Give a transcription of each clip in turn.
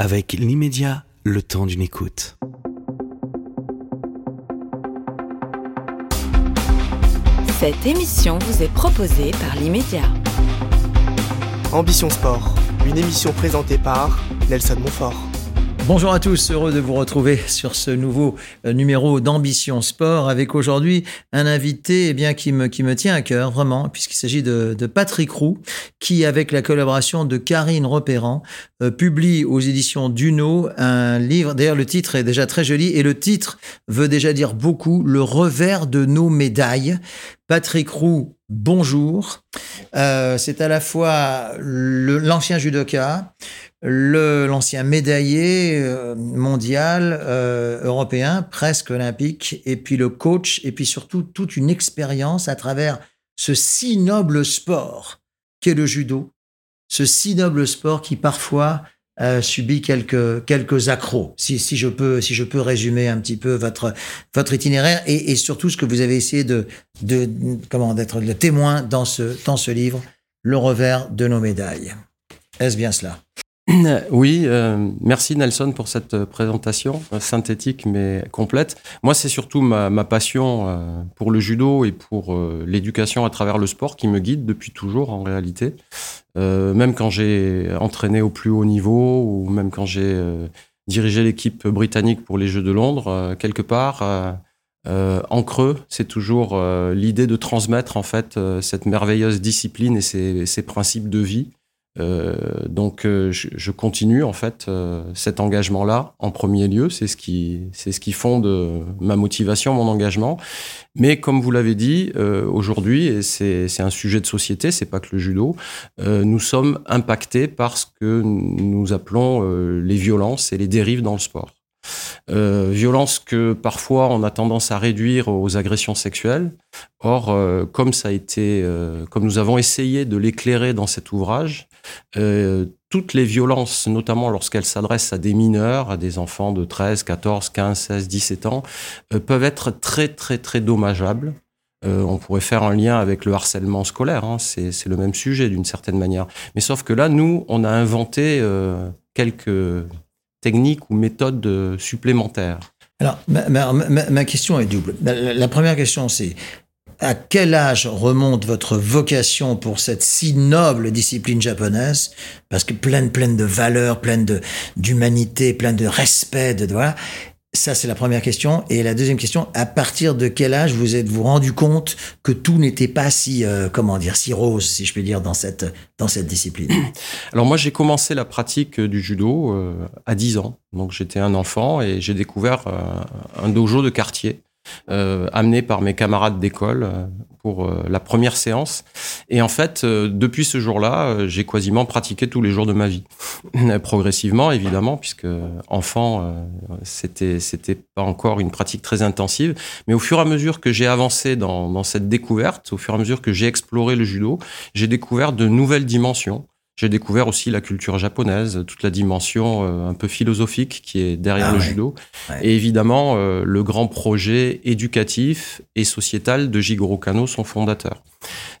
avec l'immédiat, le temps d'une écoute. Cette émission vous est proposée par l'immédiat. Ambition Sport, une émission présentée par Nelson Montfort. Bonjour à tous, heureux de vous retrouver sur ce nouveau euh, numéro d'Ambition Sport avec aujourd'hui un invité eh bien, qui, me, qui me tient à cœur vraiment puisqu'il s'agit de, Patrick Roux qui avec la collaboration de Karine Repérant euh, publie aux éditions Duno un livre, d'ailleurs le titre est déjà très joli et le titre veut déjà dire beaucoup, le revers de nos médailles. Patrick Roux, bonjour. Euh, c'est à la fois l'ancien judoka, l'ancien médaillé euh, mondial, euh, européen, presque olympique, et puis le coach, et puis surtout toute une expérience à travers ce si noble sport qu'est le judo, ce si noble sport qui parfois euh, subit quelques quelques accros. Si, si je peux si je peux résumer un petit peu votre votre itinéraire et, et surtout ce que vous avez essayé de de comment d'être le témoin dans ce dans ce livre, le revers de nos médailles. Est-ce bien cela? Oui, euh, merci Nelson pour cette présentation euh, synthétique mais complète. Moi, c'est surtout ma, passion euh, pour le judo et pour l'éducation à travers le sport qui me guide depuis toujours en réalité. Même quand j'ai entraîné au plus haut niveau ou même quand j'ai dirigé l'équipe britannique pour les Jeux de Londres, quelque part. en creux, c'est toujours l'idée de transmettre en fait cette merveilleuse discipline et ces, ces principes de vie donc euh, je, je, continue en fait euh, cet engagement-là en premier lieu, c'est ce qui c'est ce qui fonde ma motivation, mon engagement. Mais comme vous l'avez dit aujourd'hui, et c'est c'est un sujet de société, c'est pas que le judo, nous sommes impactés par ce que nous appelons les violences et les dérives dans le sport. Euh, violence que parfois on a tendance à réduire aux agressions sexuelles. Or, euh, comme ça a été, euh, comme nous avons essayé de l'éclairer dans cet ouvrage, toutes les violences, notamment lorsqu'elles s'adressent à des mineurs, à des enfants de 13, 14, 15, 16, 17 ans, peuvent être très très très dommageables. On pourrait faire un lien avec le harcèlement scolaire, hein, c'est le même sujet d'une certaine manière. Mais sauf que là, nous, on a inventé quelques techniques ou méthodes supplémentaires. Alors, ma, question est double. La, première question, c'est à quel âge remonte votre vocation pour cette si noble discipline japonaise? Parce que pleine, pleine de valeurs, pleine d'humanité, pleine de respect, de. Ça, c'est la première question. Et la deuxième question, à partir de quel âge vous êtes-vous rendu compte que tout n'était pas si, euh, comment dire, si rose, si je puis dire, dans cette, dans cette discipline? Alors moi, j'ai commencé la pratique du judo euh, à 10 ans. Donc j'étais un enfant et j'ai découvert euh, un dojo de quartier euh, amené par mes camarades d'école euh, pour euh, la première séance. Et en fait, euh, depuis ce jour-là, euh, j'ai quasiment pratiqué tous les jours de ma vie. Progressivement, évidemment, puisque enfant, c'était c'était pas encore une pratique très intensive. Mais au fur et à mesure que j'ai avancé dans, dans cette découverte, au fur et à mesure que j'ai exploré le judo, j'ai découvert de nouvelles dimensions. J'ai découvert aussi la culture japonaise, toute la dimension euh, un peu philosophique qui est derrière Ah le ouais. judo. Ouais. Et évidemment, euh, le grand projet éducatif et sociétal de Jigoro Kano, son fondateur.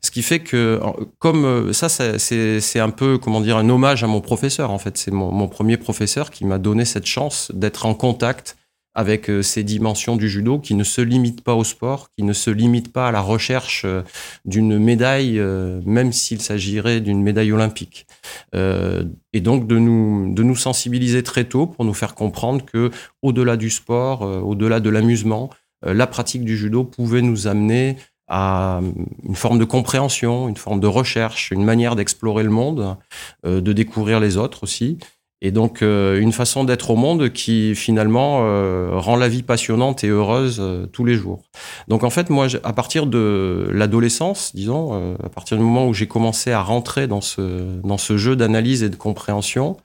Ce qui fait que, comme euh, ça, c'est c'est un peu, comment dire, un hommage à mon professeur, en fait. C'est mon, mon premier professeur qui m'a donné cette chance d'être en contact avec euh, ces dimensions du judo qui ne se limitent pas au sport, qui ne se limitent pas à la recherche euh, d'une médaille, euh, même s'il s'agirait d'une médaille olympique. Et donc de nous, de nous sensibiliser très tôt pour nous faire comprendre que, au-delà du sport, au-delà de l'amusement, la pratique du judo pouvait nous amener à une forme de compréhension, une forme de recherche, une manière d'explorer le monde, de découvrir les autres aussi. Et donc euh, une façon d'être au monde qui finalement euh, rend la vie passionnante et heureuse euh, tous les jours. Donc en fait moi à partir de l'adolescence, disons, à partir du moment où j'ai commencé à rentrer dans ce dans ce jeu d'analyse et de compréhension,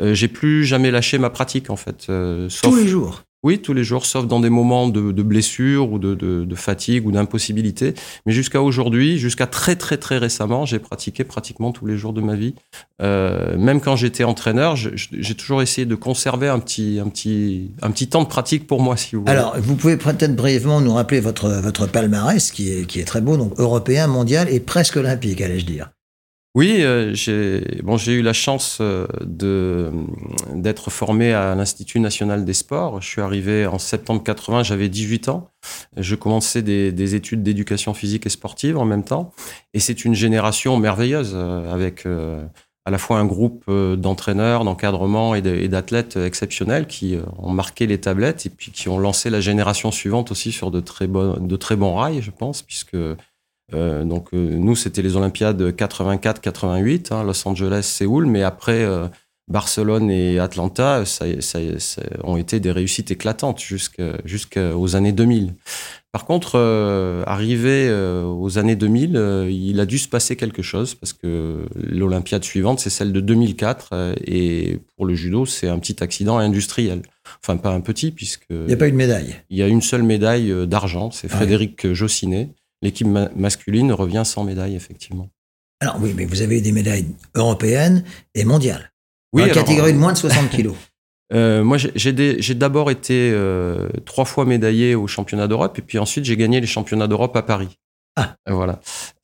j'ai plus jamais lâché ma pratique en fait. sauf- Tous les jours. Oui, tous les jours, sauf dans des moments de, de blessure ou de, de, de fatigue ou d'impossibilité. Mais jusqu'à aujourd'hui, jusqu'à très très très récemment, j'ai pratiqué pratiquement tous les jours de ma vie. Euh, même quand j'étais entraîneur, j'ai toujours essayé de conserver un petit, un, petit, un petit temps de pratique pour moi, si vous voulez. Alors, vous pouvez peut-être brièvement nous rappeler votre, votre palmarès, qui est, qui est très beau, donc européen, mondial et presque olympique, allais-je dire. Oui, euh, j'ai bon, eu la chance euh, d'être formé à l'Institut national des sports. Je suis arrivé en septembre 80, j'avais 18 ans. Je commençais des, des études d'éducation physique et sportive en même temps. Et c'est une génération merveilleuse euh, avec euh, à la fois un groupe euh, d'entraîneurs, d'encadrement et d'athlètes exceptionnels qui ont marqué les tablettes et puis qui ont lancé la génération suivante aussi sur de très bons, de très bons rails, je pense, puisque euh, donc euh, nous c'était les Olympiades 84-88, hein, Los Angeles, Séoul, mais après euh, Barcelone et Atlanta, ça, ça- ça ont été des réussites éclatantes jusqu'aux années 2000. Par contre, arrivé aux années 2000, euh, il a dû se passer quelque chose parce que l'Olympiade suivante, c'est celle de 2004 euh, et pour le judo, c'est un petit accident industriel. Enfin, pas un petit puisque Il n'y a pas eu de médaille. il y a une seule médaille d'argent, c'est Ah Frédéric Jossinet. L'équipe ma- masculine revient sans médaille, effectivement. Alors oui, mais vous avez eu des médailles européennes et mondiales. Oui, dans la alors, catégorie de moins de 60 kilos. Euh, moi, j'ai- d'abord été euh, trois fois médaillé au championnat d'Europe et puis ensuite j'ai gagné les championnats d'Europe à Paris. Ah. Euh, Voilà.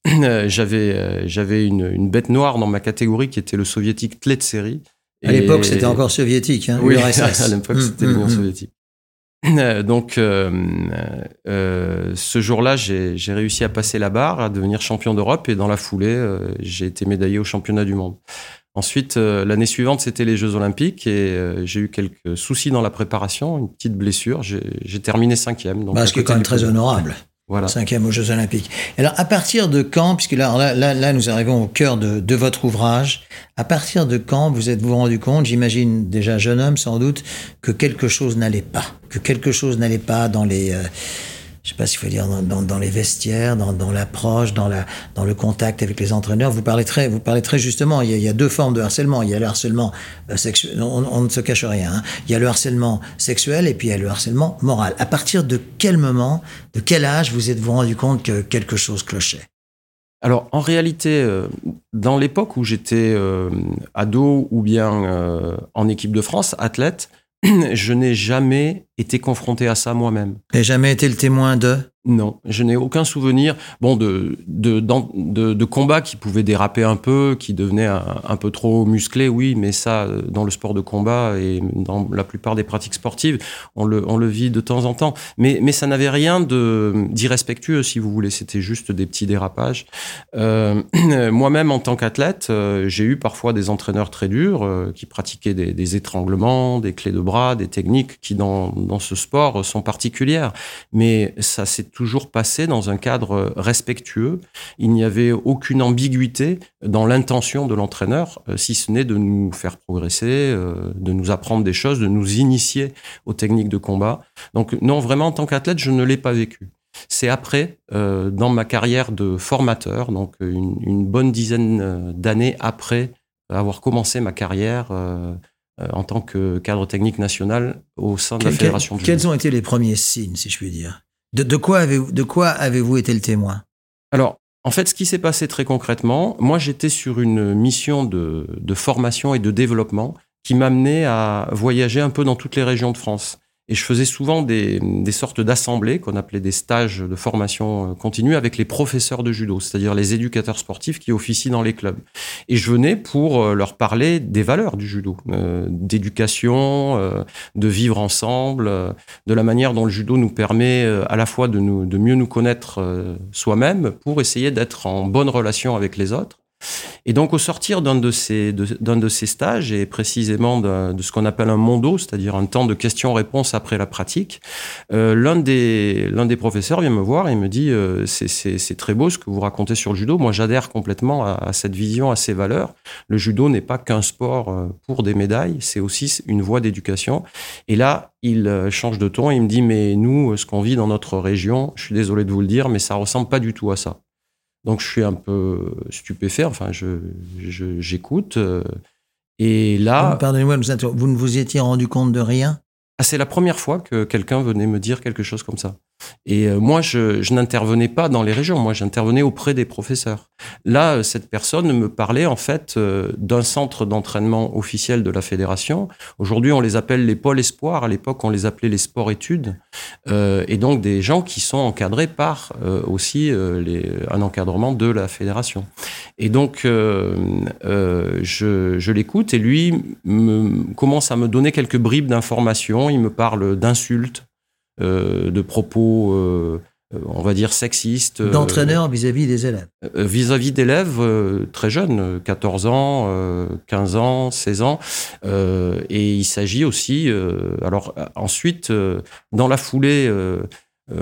Euh, J'avais euh, j'avais une, une bête noire dans ma catégorie qui était le soviétique Tletseri. À l'époque, c'était encore soviétique, hein, Oui, à l'époque, Hum, c'était hum, le bon hum. soviétique. Euh, Donc, euh, euh, ce jour-là, j'ai réussi à passer la barre, à devenir champion d'Europe, et dans la foulée, j'ai été médaillé au championnat du monde. Ensuite, l'année suivante, c'était les Jeux Olympiques, et j'ai eu quelques soucis dans la préparation, une petite blessure. J'ai terminé cinquième. Donc Bah, ce qui est quand même très honorable. Voilà. Cinquième aux Jeux Olympiques. Alors, à partir de quand, puisque là, là, là, nous arrivons au cœur de, de votre ouvrage, à partir de quand vous êtes-vous rendu compte, j'imagine déjà jeune homme sans doute, que quelque chose n'allait pas, que quelque chose n'allait pas dans les, euh, je sais pas s'il faut dire dans, les vestiaires, dans, l'approche, dans le contact avec les entraîneurs. Vous parlez très, vous parlez très justement. Il y a, deux formes de harcèlement. Il y a le harcèlement euh, sexuel. On, ne se cache rien. hein. Il y a le harcèlement sexuel et puis il y a le harcèlement moral. À partir de quel moment, de quel âge vous êtes-vous rendu compte que quelque chose clochait? Alors, en réalité, euh, dans l'époque où j'étais euh, ado ou bien en équipe de France, athlète, je n'ai jamais été confronté à ça moi-même. N'avez jamais été le témoin de? Non, je n'ai aucun souvenir bon, de, de, combats qui pouvaient déraper un peu, qui devenaient un, peu trop musclés, oui, mais ça, euh, dans le sport de combat et dans la plupart des pratiques sportives, on le, on le vit de temps en temps. Mais, mais ça n'avait rien d'irrespectueux, si vous voulez, c'était juste des petits dérapages. Euh, moi-même, en tant qu'athlète, euh, j'ai eu parfois des entraîneurs très durs qui pratiquaient des, des étranglements, des clés de bras, des techniques qui, dans, dans ce sport, sont particulières mais ça s'est toujours passé dans un cadre respectueux. Il n'y avait aucune ambiguïté dans l'intention de l'entraîneur, euh, si ce n'est de nous faire progresser, euh, de nous apprendre des choses, de nous initier aux techniques de combat. Donc non, vraiment, en tant qu'athlète, je ne l'ai pas vécu. C'est après, euh, dans ma carrière de formateur, donc une, une bonne dizaine euh, d'années après avoir commencé ma carrière euh, euh, en tant que cadre technique national au sein de la fédération judo. Quels ont été les premiers signes, si je puis dire? De, quoi avez-vous été le témoin? Alors, en fait, ce qui s'est passé très concrètement, moi j'étais sur une mission de formation et de développement qui m'amenait à voyager un peu dans toutes les régions de France. Et je faisais souvent des, des sortes d'assemblées qu'on appelait des stages de formation euh, continue avec les professeurs de judo, c'est-à-dire les éducateurs sportifs qui officient dans les clubs. Et je venais pour euh, leur parler des valeurs du judo, euh, d'éducation, de vivre ensemble, de la manière dont le judo nous permet à la fois de, nous, de mieux nous connaître soi-même pour essayer d'être en bonne relation avec les autres. Et donc, au sortir d'un de ces, d'un de ces stages, et précisément de, ce qu'on appelle un mondo, c'est-à-dire un temps de questions-réponses après la pratique, euh, l'un des, l'un des professeurs vient me voir et me dit euh, c'est, très beau ce que vous racontez sur le judo. Moi, j'adhère complètement à, à cette vision, à ces valeurs. Le judo n'est pas qu'un sport euh, pour des médailles, c'est aussi une voie d'éducation. Et là, il change de ton et il me dit mais nous, ce qu'on vit dans notre région, je suis désolé de vous le dire, mais ça ressemble pas du tout à ça. Donc je suis un peu stupéfait, enfin je, je- j'écoute. euh, et là, Pardonnez-moi, vous ne vous étiez rendu compte de rien? Ah, c'est la première fois que quelqu'un venait me dire quelque chose comme ça. Et euh, moi, je, n'intervenais pas dans les régions, moi, j'intervenais auprès des professeurs. Là, euh, cette personne me parlait en fait euh, d'un centre d'entraînement officiel de la fédération. Aujourd'hui, on les appelle les pôles espoirs. À l'époque, on les appelait les sports études. Et donc des gens qui sont encadrés par aussi un encadrement de la fédération. Et donc, je, l'écoute et lui me, commence à me donner quelques bribes d'informations. Il me parle d'insultes, de propos, euh, on va dire, sexistes. euh, D'entraîneur vis-à-vis des élèves. euh, vis-à-vis d'élèves euh, très jeunes, euh, 14 ans, euh, 15 ans, 16 ans. Euh, et il s'agit aussi, euh, alors euh, ensuite, euh, dans la foulée, euh, euh,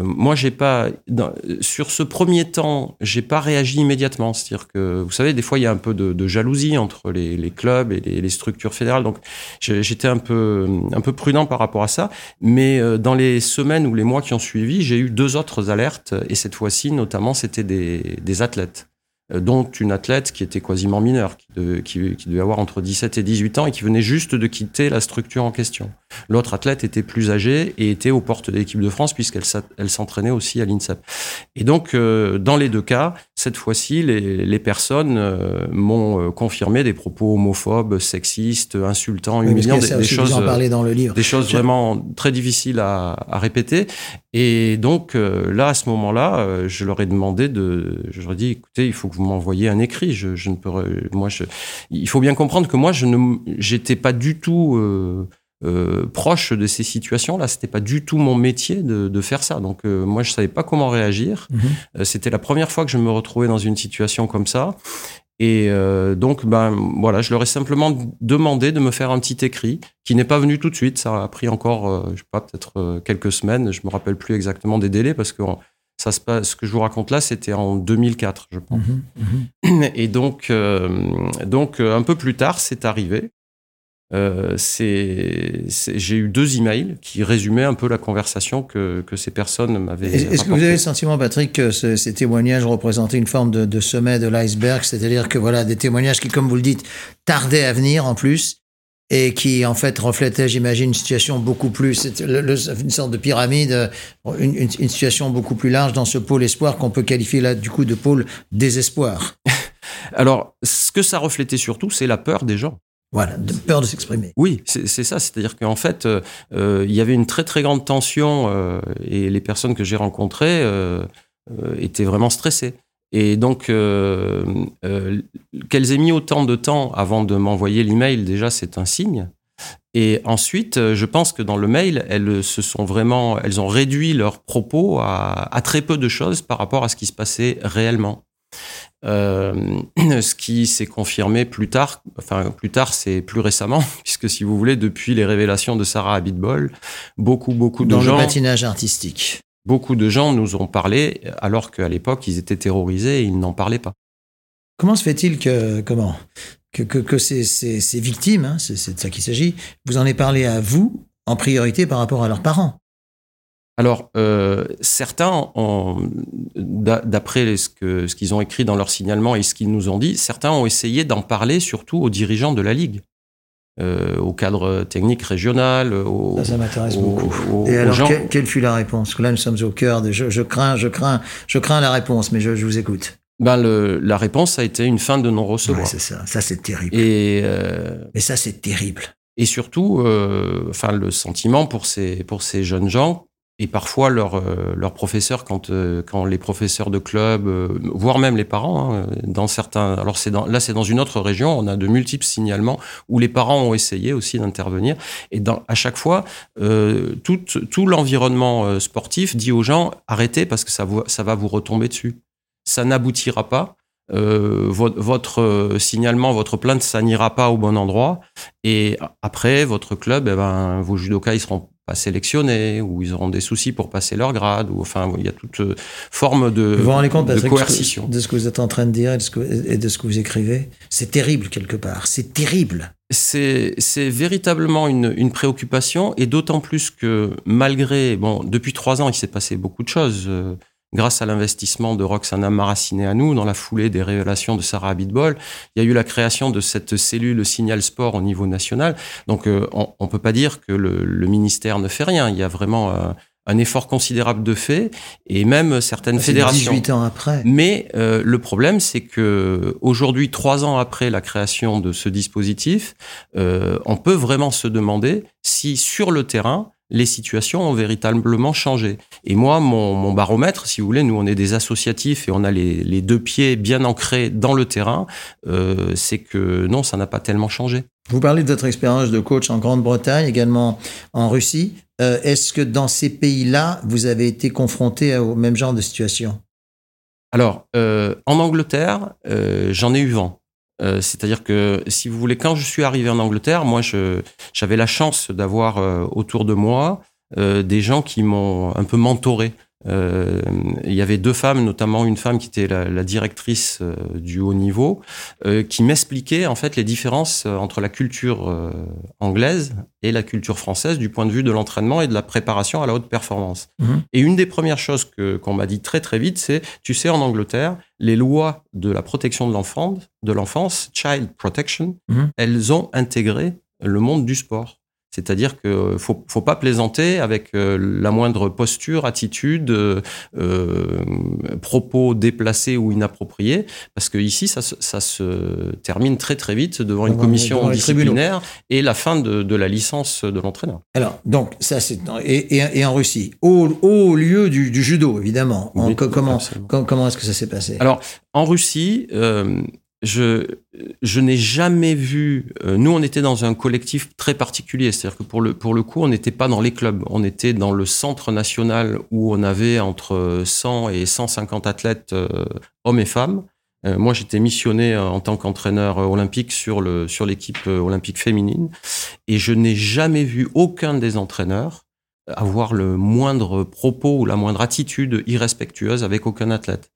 moi j'ai pas, dans- sur ce premier temps, j'ai pas réagi immédiatement. C'est-à-dire que, vous savez, des fois il y a un peu de, de jalousie entre les, les clubs et les, structures fédérales. Donc j'étais un peu, un peu prudent par rapport à ça. Mais euh, dans les semaines ou les mois qui ont suivi, j'ai eu deux autres alertes. Et cette fois-ci, notamment, c'était des, des athlètes euh, dont une athlète qui était quasiment mineure, qui devait, avoir entre 17 et 18 ans et qui venait juste de quitter la structure en question. L'autre athlète était plus âgée et était aux portes de l'équipe de France puisqu'elle s'entraînait aussi à l'INSEP. Et donc, euh, dans les deux cas, cette fois-ci, les, les personnes euh, m'ont euh, confirmé des propos homophobes, sexistes, insultants, Oui, humiliants, des, ça des choses... euh, dans le livre. des choses vraiment très difficiles à, à répéter. Et donc euh, là, à ce moment-là, euh, je leur ai demandé de, je leur ai dit, écoutez, il faut que vous m'envoyiez un écrit. Je, je ne peux, moi, je, il faut bien comprendre que moi, je ne, j'étais pas du tout euh, proche de ces situations-là. C'était pas du tout mon métier de, de faire ça. Donc euh, moi, je savais pas comment réagir. Mhm. Euh, C'était la première fois que je me retrouvais dans une situation comme ça. Et euh, donc, ben voilà, je leur ai simplement demandé de me faire un petit écrit qui n'est pas venu tout de suite. Ça a pris encore, je sais pas, peut-être quelques semaines. Je me rappelle plus exactement des délais parce que on- ça se passe. Ce que je vous raconte là, c'était en 2004, je pense. Mhm, mhm. Et donc, euh, donc un peu plus tard, c'est arrivé. Euh, j'ai eu deux emails qui résumaient un peu la conversation que, que ces personnes m'avaient. Est-ce que vous avez le sentiment, Patrick, que ce- ces témoignages représentaient une forme de, de sommet de l'iceberg, c'est-à-dire que voilà des témoignages qui, comme vous le dites, tardaient à venir en plus et qui en fait reflétaient, j'imagine, une situation beaucoup plus, c'est le- le- une sorte de pyramide, euh, une, une- une situation beaucoup plus large dans ce pôle espoir qu'on peut qualifier là du coup de pôle désespoir. Alors, ce que ça reflétait surtout, c'est la peur des gens. Voilà, de peur de s'exprimer. Oui, c'est ça. C'est-à-dire qu'en fait, euh, euh, il y avait une très très grande tension euh, et les personnes que j'ai rencontrées étaient vraiment stressées. Et donc, qu'elles aient mis autant de temps avant de m'envoyer l'email, déjà, c'est un signe. Et ensuite, je pense que dans le mail, elles se sont vraiment, elles ont réduit leurs propos à très peu de choses par rapport à ce qui se passait réellement. Euh, ce qui s'est confirmé plus tard, enfin plus tard, c'est plus récemment, puisque si vous voulez, depuis les révélations de Sarah Abitbol, beaucoup, beaucoup de Dans le gens, patinage artistique. beaucoup de gens nous ont parlé, alors qu'à l'époque ils étaient terrorisés et ils n'en parlaient pas. Comment se fait-il que comment que, que, que ces, ces, ces victimes, hein, c'est c'est de ça qu'il s'agit, vous en avez parlé à vous en priorité par rapport à leurs parents? Alors, euh, certains, d'après ce qu'ils ont écrit dans leur signalement et ce qu'ils nous ont dit, certains ont essayé d'en parler surtout aux dirigeants de la ligue, euh, au cadre technique régional, aux, Ça, ça m'intéresse beaucoup. Et alors, gens. quelle, quelle fut la réponse? Là, nous sommes au cœur de. Je, je crains, je crains, je crains la réponse, mais je, je vous écoute. Ben, le- la réponse a été une fin de non-recevoir. Ouais, c'est ça. Ça, c'est terrible. et, euh, Mais ça, c'est terrible. et surtout, euh, enfin, le sentiment pour ces, pour ces jeunes gens, et parfois leurs euh, leurs professeurs, quand, euh, quand les professeurs de club, euh, voire même les parents, hein, dans certains. Alors, c'est dans, là, c'est dans une autre région, on a de multiples signalements où les parents ont essayé aussi d'intervenir. Et dans, à chaque fois, euh, tout, tout l'environnement sportif dit aux gens arrêtez parce que ça, vous, ça va vous retomber dessus. Ça n'aboutira pas. Euh, vo- votre euh, signalement, votre plainte, ça n'ira pas au bon endroit. Et après, votre club, eh ben, vos judokas, ils seront pas sélectionnés ou ils auront des soucis pour passer leur grade. Ou enfin, il y a toute euh, forme de, Vous vous rendez compte, de coercition. de ce que vous êtes en train de dire et de ce que, et de ce que vous écrivez C'est terrible, quelque part. C'est terrible. C'est c'est véritablement une, une préoccupation et d'autant plus que malgré, bon, depuis trois ans, il s'est passé beaucoup de choses. Grâce à l'investissement de Roxana Maraciné à nous, dans la foulée des révélations de Sarah Abitbol, il y a eu la création de cette cellule Signal Sport au niveau national. Donc, euh, on ne peut pas dire que le, le ministère ne fait rien. Il y a vraiment euh, un effort considérable de fait, et même certaines fédérations. 18 ans après. Mais euh, le problème, c'est que aujourd'hui, trois ans après la création de ce dispositif, on peut vraiment se demander si sur le terrain, les situations ont véritablement changé. Et moi, mon, mon baromètre, si vous voulez, nous, on est des associatifs et on a les, les deux pieds bien ancrés dans le terrain, euh, c'est que non, ça n'a pas tellement changé. Vous parlez de votre expérience de coach en Grande-Bretagne, également en Russie. Euh, Est-ce que dans ces pays-là, vous avez été confronté au même genre de situation? Alors, euh, en Angleterre, j'en ai eu vent. Euh, C'est-à-dire que, si vous voulez, quand je suis arrivé en Angleterre, moi, j'avais la chance d'avoir euh, autour de moi euh, des gens qui m'ont un peu mentoré. Euh, il y avait deux femmes, notamment une femme qui était la, la directrice euh, du haut niveau, euh, qui m'expliquait en fait les différences entre la culture anglaise et la culture française du point de vue de l'entraînement et de la préparation à la haute performance. Mhm. Et une des premières choses que qu'on m'a dit très très vite, c'est, tu sais, en Angleterre, les lois de la protection de l'enfant, de l'enfance, child protection, Mhm. elles ont intégré le monde du sport. C'est-à-dire que faut, faut pas plaisanter avec euh, la moindre posture, attitude, euh, euh, propos déplacés ou inappropriés, parce que ici ça, se- ça se termine très très vite devant une Devant- commission devant disciplinaire et la fin de, de la licence de l'entraîneur. Alors, donc, ça, c'est. Et, et, et en Russie, au, au lieu du, du judo, évidemment. En- Oui, co- comment absolument. comment est-ce que ça s'est passé? Alors, en Russie, euh, je, je n'ai jamais vu. euh, nous, on était dans un collectif très particulier. C'est-à-dire que pour le, pour le coup, on n'était pas dans les clubs. On était dans le centre national où on avait entre 100 et 150 athlètes, euh, hommes et femmes. Euh, moi, j'étais missionné euh, en tant qu'entraîneur euh, olympique sur le sur l'équipe euh, olympique féminine, et je n'ai jamais vu aucun des entraîneurs avoir le moindre propos ou la moindre attitude irrespectueuse avec aucun athlète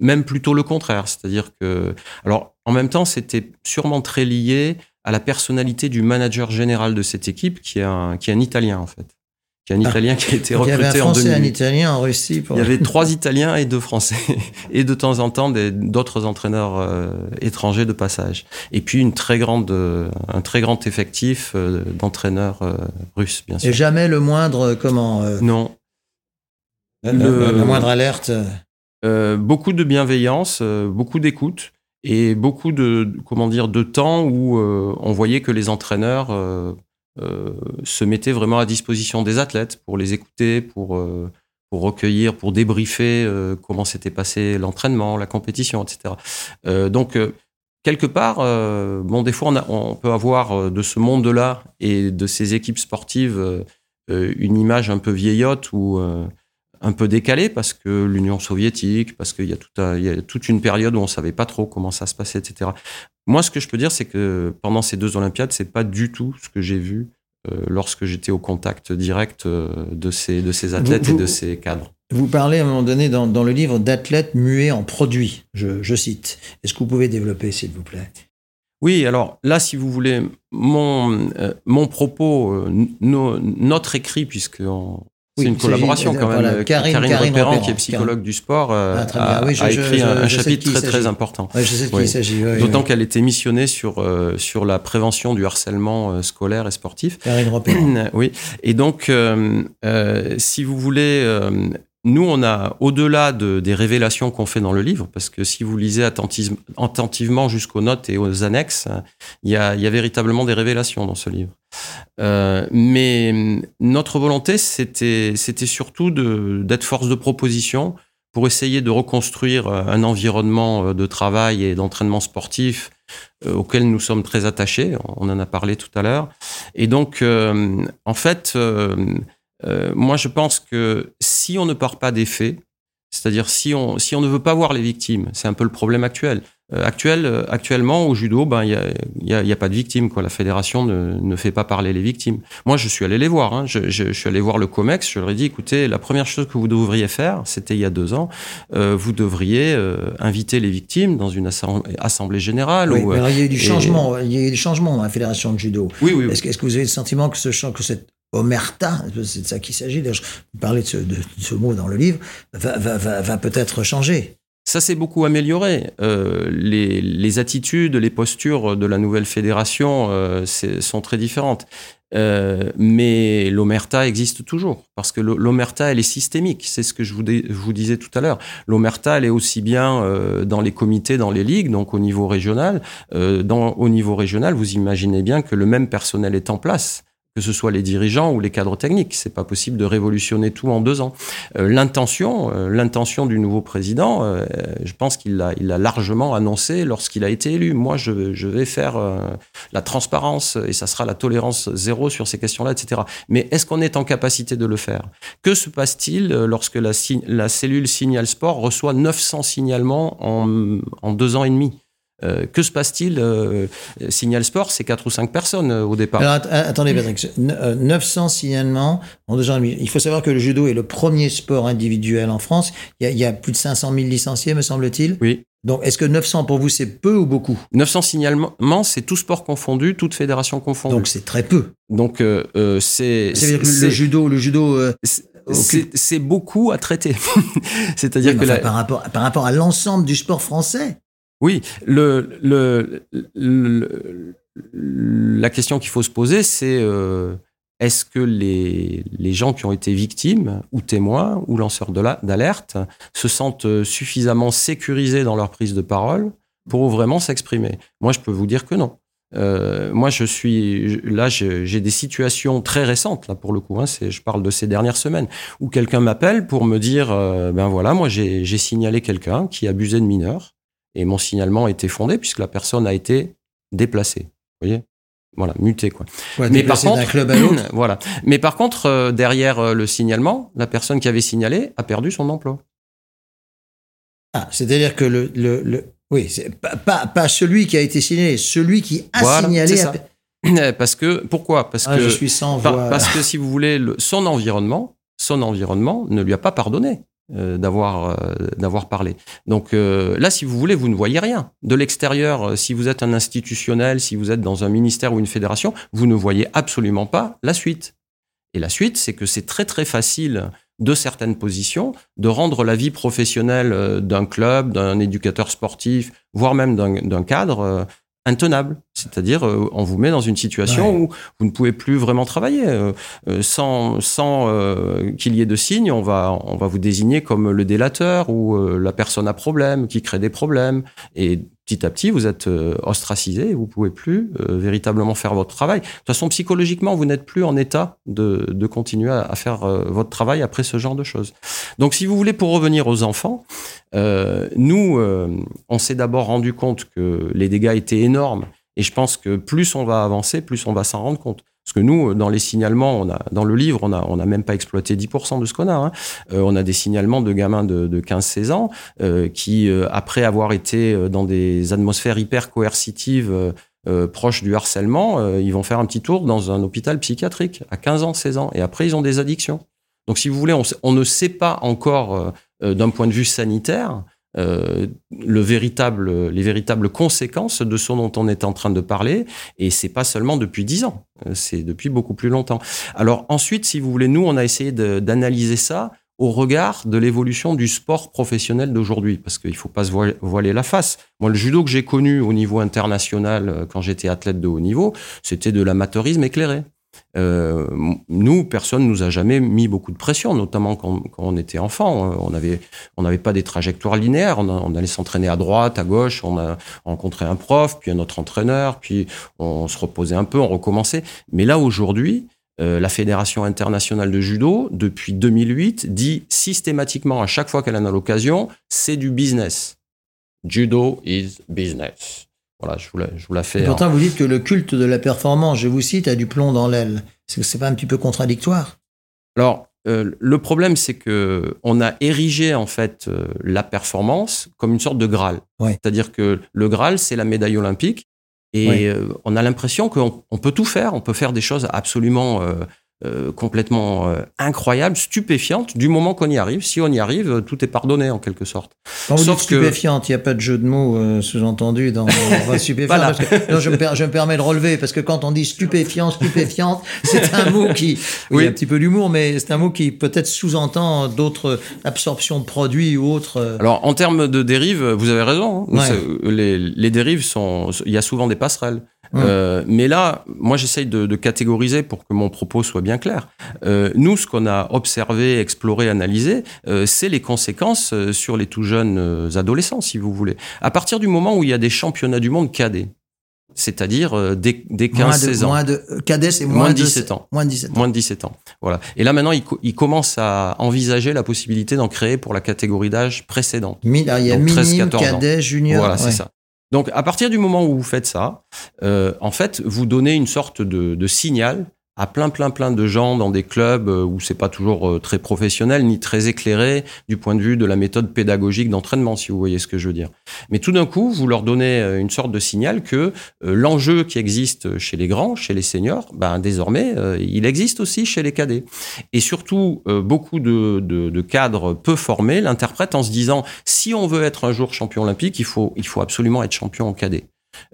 même plutôt le contraire. C'est-à-dire que, alors, en même temps, c'était sûrement très lié à la personnalité du manager général de cette équipe, qui est un, qui est un Italien, en fait. Qui est un Ah. Italien qui a été Donc, Il y avait un recruté en Français et un 2008. Italien en Russie. Pour... Il y avait trois Italiens et deux Français. Et de temps en temps, des- d'autres entraîneurs euh, étrangers de passage. Et puis, une très grande, euh, un très grand effectif euh, d'entraîneurs euh, russes, bien Et sûr. jamais le moindre. Comment euh, Non, la- le- la, la moindre alerte. Euh, beaucoup de bienveillance, euh, beaucoup d'écoute et beaucoup de comment dire de temps où euh, on voyait que les entraîneurs se mettaient vraiment à disposition des athlètes pour les écouter, pour pour recueillir, pour débriefer comment s'était passé l'entraînement, la compétition, etc. Donc quelque part, bon, des fois on, on peut avoir de ce monde-là et de ces équipes sportives une image un peu vieillotte euh, un peu décalé parce que l'Union soviétique, parce qu'il y, a tout un- il y a toute une période où on savait pas trop comment ça se passait, etc. Moi, ce que je peux dire, c'est que pendant ces deux Olympiades, c'est pas du tout ce que j'ai vu euh, lorsque j'étais au contact direct euh, de ces, de ces athlètes Vous- et de ces cadres. Vous parlez à un moment donné dans, dans le livre d'athlètes muets en produits. Je, je cite. Est-ce que vous pouvez développer, s'il vous plaît? Oui, alors là, si vous voulez, mon, euh, mon propos, euh, no- notre écrit, puisque on- Oui, c'est une collaboration quand même. voilà, euh, Karine- Karine, Karine Repérant, Repérant, qui est psychologue du sport, euh, Ah, a, Oui, je- a je- écrit je- un, chapitre très très important. Ouais, Je sais de qui il s'agit. D'autant qu'elle était missionnée sur, euh, sur la prévention du harcèlement euh, scolaire et sportif. Karine Repérant. oui. Et donc, euh, euh, si vous voulez, euh, nous, on a, au-delà de, des révélations qu'on fait dans le livre, parce que si vous lisez attentivement jusqu'aux notes et aux annexes, il y a, véritablement des révélations dans ce livre. Euh, mais hum, notre volonté, c'était, surtout d'être force de proposition pour essayer de reconstruire euh, un environnement euh, de travail et d'entraînement sportif auquel nous sommes très attachés. On en a parlé tout à l'heure. Et donc, en fait, euh, moi, je pense que si on ne part pas des faits, c'est-à-dire si on, si on ne veut pas voir les victimes, c'est un peu le problème actuel. Euh, actuel euh, actuellement, au judo, ben, il n'y a, y a, il y a pas de victimes. Quoi. La fédération ne, ne fait pas parler les victimes. Moi, je suis allé les voir. Hein. Je, je, je suis allé voir le COMEX. Je leur ai dit, écoutez, la première chose que vous devriez faire, c'était il y a deux ans, euh, vous devriez inviter les victimes dans une assem- assemblée générale. Oui, ou, mais alors, il y a eu du et- changement. Il y a eu des changements dans la fédération de judo. oui, oui, oui. Est-ce que, est-ce que vous avez le sentiment que ce que cette omerta, c'est de ça qu'il s'agit, je- parlez de ce, de ce mot dans le livre, va, peut-être changer Ça s'est beaucoup amélioré. Euh, les, attitudes, les postures de la nouvelle fédération euh, sont très différentes. Euh, mais l'omerta existe toujours parce que l'omerta elle est systémique. C'est ce que je vous, disais tout à l'heure. L'omerta elle est aussi bien dans les comités, dans les ligues, donc au niveau régional. Au niveau régional, vous imaginez bien que le même personnel est en place que ce soit les dirigeants ou les cadres techniques. C'est pas possible de révolutionner tout en deux ans. Euh, l'intention, euh, l'intention du nouveau président, euh, je pense qu'il l'a, largement annoncé lorsqu'il a été élu. Moi, je, vais faire la transparence et ça sera la tolérance zéro sur ces questions-là, etc. Mais est-ce qu'on est en capacité de le faire? Que se passe-t-il lorsque la, cellule Signal Sport reçoit 900 signalements en, en deux ans et demi? Euh, que se passe-t-il euh, Signal Sport, c'est 4 ou 5 personnes euh, au départ. Alors, attendez, Patrick. 900 signalements en deux ans Il faut savoir que le judo est le premier sport individuel en France. Il y a, plus de 500 000 licenciés, me semble-t-il. Oui. Donc, est-ce que 900 pour vous, c'est peu ou beaucoup? 900 signalements, c'est tout sport confondu, toute fédération confondue. Donc, c'est très peu. Donc, c'est. C'est-à-dire que le judo, le judo. c'est beaucoup à traiter. C'est-à-dire que par, rapport, par rapport à l'ensemble du sport français. Oui, le, le, le, la question qu'il faut se poser, c'est euh, est-ce que les, les, gens qui ont été victimes ou témoins ou lanceurs d'alerte se sentent suffisamment sécurisés dans leur prise de parole pour vraiment s'exprimer? Moi, je peux vous dire que non. Euh, moi, je suis là, j'ai des situations très récentes là pour le coup. Hein, je parle de ces dernières semaines où quelqu'un m'appelle pour me dire, euh, ben voilà, moi j'ai signalé quelqu'un qui abusait de mineurs et mon signalement a été fondé puisque la personne a été déplacée. Vous voyez? Voilà, muté quoi. mais par contre, club à voilà. Mais par contre, euh, derrière euh, le signalement, la personne qui avait signalé a perdu son emploi. Ah, c'est-à-dire que le, le, le... oui, pas, pas, pas, celui qui a été signalé, celui qui a signalé. Parce que pourquoi? Parce ah, que je suis sans voix. Parce que si vous voulez, le, son environnement, son environnement ne lui a pas pardonné. Euh, d'avoir euh, d'avoir parlé. Donc euh, là, si vous voulez, vous ne voyez rien. De l'extérieur, si vous êtes un institutionnel, si vous êtes dans un ministère ou une fédération, vous ne voyez absolument pas la suite. Et la suite, c'est que c'est très très facile de certaines positions de rendre la vie professionnelle d'un club, d'un éducateur sportif, voire même d'un cadre intenable. C'est-à-dire, euh, on vous met dans une situation où vous ne pouvez plus vraiment travailler. Euh, euh, sans sans qu'il y ait de signes, on va, on va vous désigner comme le délateur ou la personne à problème, qui crée des problèmes. Et petit à petit, vous êtes ostracisé et vous pouvez plus véritablement faire votre travail. De toute façon, psychologiquement, vous n'êtes plus en état de, de continuer à, faire votre travail après ce genre de choses. Donc, si vous voulez, pour revenir aux enfants, nous, on s'est d'abord rendu compte que les dégâts étaient énormes et je pense que plus on va avancer, plus on va s'en rendre compte. Parce que nous, dans les signalements, on a, dans le livre, on n'a on a même pas exploité 10% de ce qu'on a. Hein. Euh, on a des signalements de gamins de, de 15-16 ans euh, qui, euh, après avoir été euh, dans des atmosphères hyper coercitives euh, proches du harcèlement, ils vont faire un petit tour dans un hôpital psychiatrique à 15 ans, 16 ans. Et après, ils ont des addictions. Donc, si vous voulez, on, on ne sait pas encore, d'un point de vue sanitaire, euh, le véritable, les véritables conséquences de ce dont on est en train de parler. Et c'est pas seulement depuis dix ans, euh, c'est depuis beaucoup plus longtemps. Alors ensuite, si vous voulez, nous, on a essayé d'analyser ça au regard de l'évolution du sport professionnel d'aujourd'hui, parce qu'il faut pas se voiler la face. Moi, le judo que j'ai connu au niveau international euh, quand j'étais athlète de haut niveau, c'était de l'amateurisme éclairé. Euh, nous, personne nous a jamais mis beaucoup de pression, notamment quand, on était enfant. On n'avait on pas des trajectoires linéaires. On, allait s'entraîner à droite, à gauche. On a rencontré un prof, puis un autre entraîneur, puis on se reposait un peu, on recommençait. Mais là, aujourd'hui, euh, la Fédération internationale de judo, depuis 2008, dit systématiquement à chaque fois qu'elle en a l'occasion, c'est du business. Judo is business. Voilà, je vous la, je vous la fais. pourtant, vous dites que le culte de la performance, je vous cite, a du plomb dans l'aile. Que c'est pas un petit peu contradictoire? Alors, euh, le problème, c'est que on a érigé en fait euh, la performance comme une sorte de Graal. C'est-à-dire que le Graal, c'est la médaille olympique, et euh, on a l'impression qu'on on peut tout faire. On peut faire des choses absolument euh, complètement euh, incroyable, stupéfiante, du moment qu'on y arrive. Si on y arrive, euh, tout est pardonné en quelque sorte. Quand vous Sauf dites que- stupéfiante, il n'y a pas de jeu de mots euh, sous-entendu dans, stupéfiant. Voilà. que- non, je, me per- je me permets de relever, parce que quand on dit stupéfiant, stupéfiante, c'est un mot qui, oui, Oui. un petit peu d'humour, mais c'est un mot qui peut-être sous-entend d'autres absorptions de produits ou autres. Alors, en termes de dérives, vous avez raison. hein. Ouais. Les, les dérives sont, il y a souvent des passerelles. Euh, mais là, moi, j'essaye de, de catégoriser pour que mon propos soit bien clair. Euh, nous, ce qu'on a observé, exploré, analysé, euh, c'est les conséquences euh, sur les tout jeunes euh, adolescents, si vous voulez. À partir du moment où il y a des championnats du monde cadets, c'est-à-dire euh, dès, dès moins de, 15-16 ans. moins de, cadet, c'est moins, Moins de de 17 ans. Moins de 17 ans. Moins de 17 ans. Voilà. Et là, maintenant, ils, ils commencent à envisager la possibilité d'en créer pour la catégorie d'âge précédente. Il y a Donc, 13, minime, 14 ans. cadet, junior. Voilà, ouais. c'est ça. Donc, à partir du moment où vous faites ça, euh, en fait, vous donnez une sorte de, de signal à plein, plein, plein de gens dans des clubs euh, où c'est pas toujours euh, très professionnel ni très éclairé du point de vue de la méthode pédagogique d'entraînement, si vous voyez ce que je veux dire. Mais tout d'un coup, vous leur donnez euh, une sorte de signal que l'enjeu qui existe chez les grands, chez les seniors, ben désormais, il existe aussi chez les cadets. Et surtout, beaucoup de cadres peu formés l'interprètent en se disant si on veut être un jour champion olympique, il faut, il faut absolument être champion en cadet.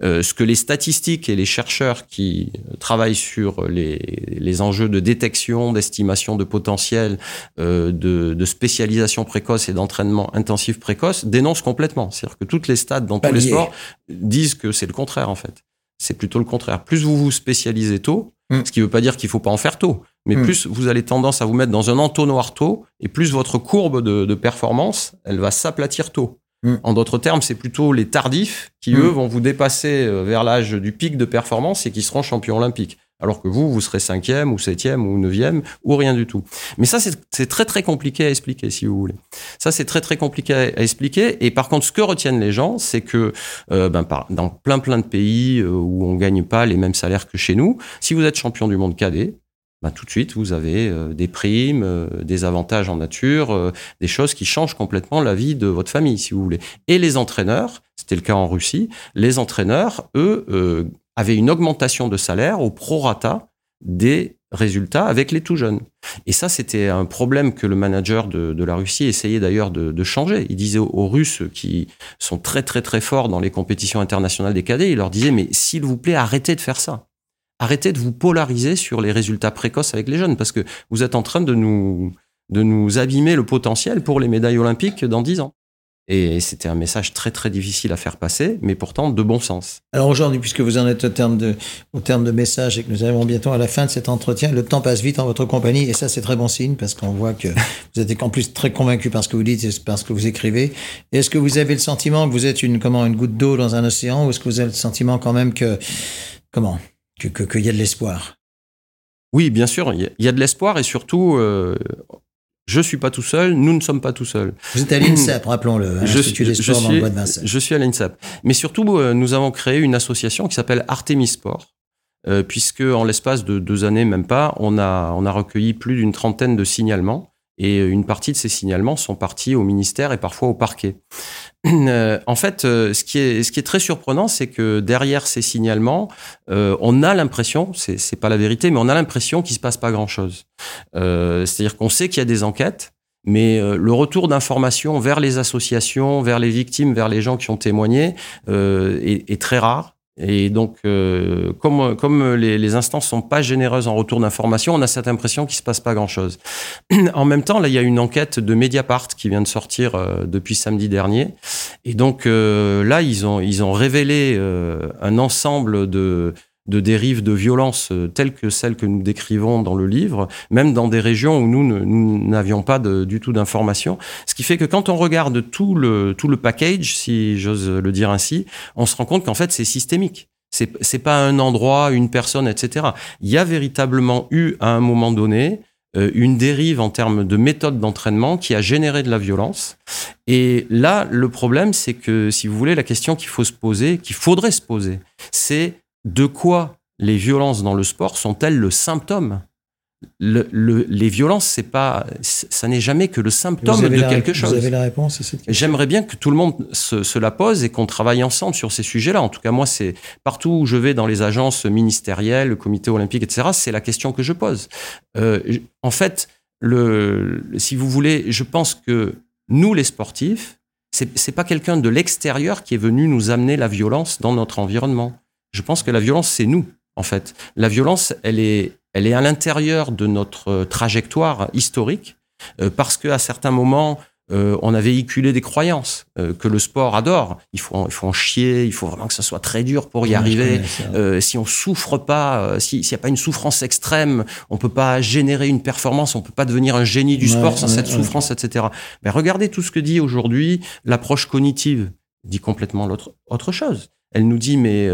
Euh, ce que les statistiques et les chercheurs qui euh, travaillent sur les, les enjeux de détection, d'estimation de potentiel, euh, de, de spécialisation précoce et d'entraînement intensif précoce dénoncent complètement. C'est-à-dire que toutes les stades dans tous les sports disent que c'est le contraire en fait. C'est plutôt le contraire. Plus vous vous spécialisez tôt, Mm. ce qui ne veut pas dire qu'il faut pas en faire tôt, mais Mm. plus vous allez tendance à vous mettre dans un entonnoir tôt, et plus votre courbe de, de performance, elle va s'aplatir tôt. Mm. En d'autres termes, c'est plutôt les tardifs qui, Mm. eux, vont vous dépasser euh, vers l'âge du pic de performance et qui seront champions olympiques. Alors que vous, vous serez cinquième ou septième ou neuvième ou rien du tout. Mais ça, c'est très très compliqué à expliquer, si vous voulez. Ça, c'est très très compliqué à, à expliquer. Et par contre, ce que retiennent les gens, c'est que euh, ben, par- dans plein plein de pays euh, où on gagne pas les mêmes salaires que chez nous, si vous êtes champion du monde cadet, ben, tout de suite, vous avez euh, des primes, euh, des avantages en nature, euh, des choses qui changent complètement la vie de votre famille, si vous voulez. Et les entraîneurs, c'était le cas en Russie, les entraîneurs, eux, avaient une augmentation de salaire au prorata des résultats avec les tout jeunes. Et ça, c'était un problème que le manager de, la Russie essayait d'ailleurs de, changer. Il disait aux Russes qui sont très très très forts dans les compétitions internationales des cadets, il leur disait, mais s'il vous plaît, arrêtez de faire ça. Arrêtez de vous polariser sur les résultats précoces avec les jeunes, parce que vous êtes en train de nous, de nous abîmer le potentiel pour les médailles olympiques dans 10 ans. Et c'était un message très très difficile à faire passer, mais pourtant de bon sens. Alors aujourd'hui, puisque vous en êtes au terme de, au terme de message et que nous arrivons bientôt à la fin de cet entretien, le temps passe vite en votre compagnie et ça c'est très bon signe parce qu'on voit que vous êtes en plus très convaincu par ce que vous dites et par ce que vous écrivez. Est-ce que vous avez le sentiment que vous êtes une, comment, une goutte d'eau dans un océan ou est-ce que vous avez le sentiment quand même que, comment, que, que, qu'il y a de l'espoir? Oui, bien sûr, il y a- il y, a de l'espoir et surtout, euh, je suis pas tout seul, nous ne sommes pas tout seuls. Vous êtes à l'INSEP, rappelons-le, hein, Je suis, je dans le bois de Vincennes. je suis à l'INSEP. Mais surtout, euh, nous avons créé une association qui s'appelle Artemis Sport, euh, puisque en l'espace de deux années, même pas, on a, on a recueilli plus d'une trentaine de signalements. Et une partie de ces signalements sont partis au ministère et parfois au parquet. Euh, en fait, euh, ce qui est, ce qui est très surprenant, c'est que derrière ces signalements, euh, on a l'impression, c'est pas la vérité, mais on a l'impression qu'il se passe pas grand-chose. C'est-à-dire qu'on sait qu'il y a des enquêtes, mais le retour d'informations vers les associations, vers les victimes, vers les gens qui ont témoigné est très rare. Et donc, euh, comme, comme les, les instances sont pas généreuses en retour d'informations, on a cette impression qu'il se passe pas grand-chose. en même temps, là, il y a une enquête de Mediapart qui vient de sortir euh, depuis samedi dernier. Et donc, euh, là, ils ont, ils ont révélé euh, un ensemble de, de dérives de violence euh, telles que celles que nous décrivons dans le livre, même dans des régions où nous n'avions pas du tout d'informations. Ce qui fait que quand on regarde tout le, tout le package, si j'ose le dire ainsi, on se rend compte qu'en fait, c'est systémique. C'est, c'est pas un endroit, une personne, etc. Il y a véritablement eu, à un moment donné, euh, une dérive en termes de méthode d'entraînement qui a généré de la violence. Et là, le problème, c'est que, si vous voulez, la question qu'il faut se poser, qu'il faudrait se poser, c'est de quoi les violences dans le sport sont-elles le symptôme? Le, le, les violences, c'est pas, ça n'est jamais que le symptôme de quelque chose. Vous avez la réponse à cette question? J'aimerais bien que tout le monde se, se la pose et qu'on travaille ensemble sur ces sujets-là. En tout cas, moi, c'est partout où je vais dans les agences ministérielles, le comité olympique, etc. C'est la question que je pose. Euh, en fait, le, si vous voulez, je pense que nous, les sportifs, c'est pas quelqu'un de l'extérieur qui est venu nous amener la violence dans notre environnement. Je pense que la violence, c'est nous, en fait. La violence, elle est, elle est à l'intérieur de notre trajectoire historique, euh, parce qu'à certains moments, euh, on a véhiculé des croyances euh, que le sport adore. Il faut, il faut en chier, il faut vraiment que ça soit très dur pour y arriver. Euh, si on souffre pas, euh, si- s'il n'y a pas une souffrance extrême, on peut pas générer une performance, on peut pas devenir un génie du Ouais, sport sans ouais, cette ouais. souffrance, etc. Mais regardez tout ce que dit aujourd'hui l'approche cognitive, dit complètement l'autre autre chose. Elle nous dit mais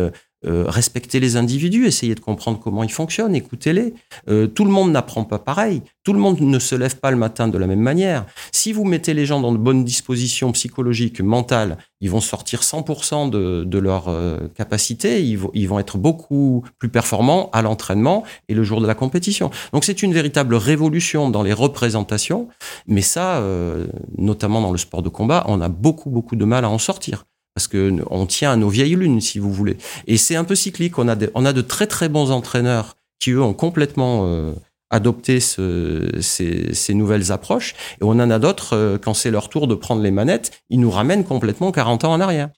euh, respectez les individus, essayez de comprendre comment ils fonctionnent, écoutez-les. Euh, tout le monde n'apprend pas pareil. Tout le monde ne se lève pas le matin de la même manière. Si vous mettez les gens dans de bonnes dispositions psychologiques, mentales, ils vont sortir 100% de, de leur euh, capacité, ils vont, ils vont être beaucoup plus performants à l'entraînement et le jour de la compétition. Donc c'est une véritable révolution dans les représentations, mais ça, euh, notamment dans le sport de combat, on a beaucoup, beaucoup de mal à en sortir. Parce que on tient à nos vieilles lunes, si vous voulez. Et c'est un peu cyclique. On a, des- on a de très, très bons entraîneurs qui, eux, ont complètement euh, adopté ce- ces, ces nouvelles approches. Et on en a d'autres, euh, quand c'est leur tour de prendre les manettes, ils nous ramènent complètement 40 ans en arrière.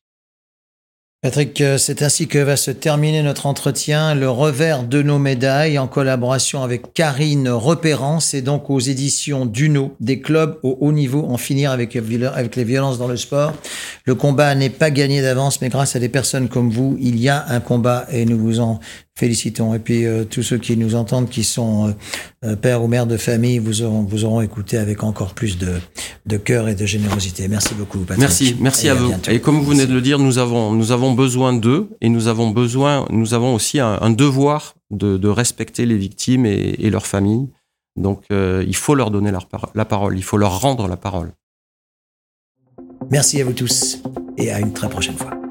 Patrick, euh, c'est ainsi que va se terminer notre entretien. Le revers de nos médailles en collaboration avec Karine Repérant, c'est donc aux éditions Duno, des clubs au haut niveau, en finir avec, les viol- avec les violences dans le sport. Le combat n'est pas gagné d'avance, mais grâce à des personnes comme vous, il y a un combat et nous vous en félicitons. Et puis euh, tous ceux qui nous entendent, qui sont euh, euh, pères ou mères de famille, vous auront, vous auront écouté avec encore plus de, de cœur et de générosité. Merci beaucoup, Patrick. Merci, merci Et à vous. bientôt. Et comme vous venez de le dire, nous avons, nous avons besoin d'eux et nous avons besoin, nous avons aussi un, un devoir de, de respecter les victimes et, et leurs familles. Donc, euh, il faut leur donner la parole, il faut leur rendre la parole. Merci à vous tous et à une très prochaine fois.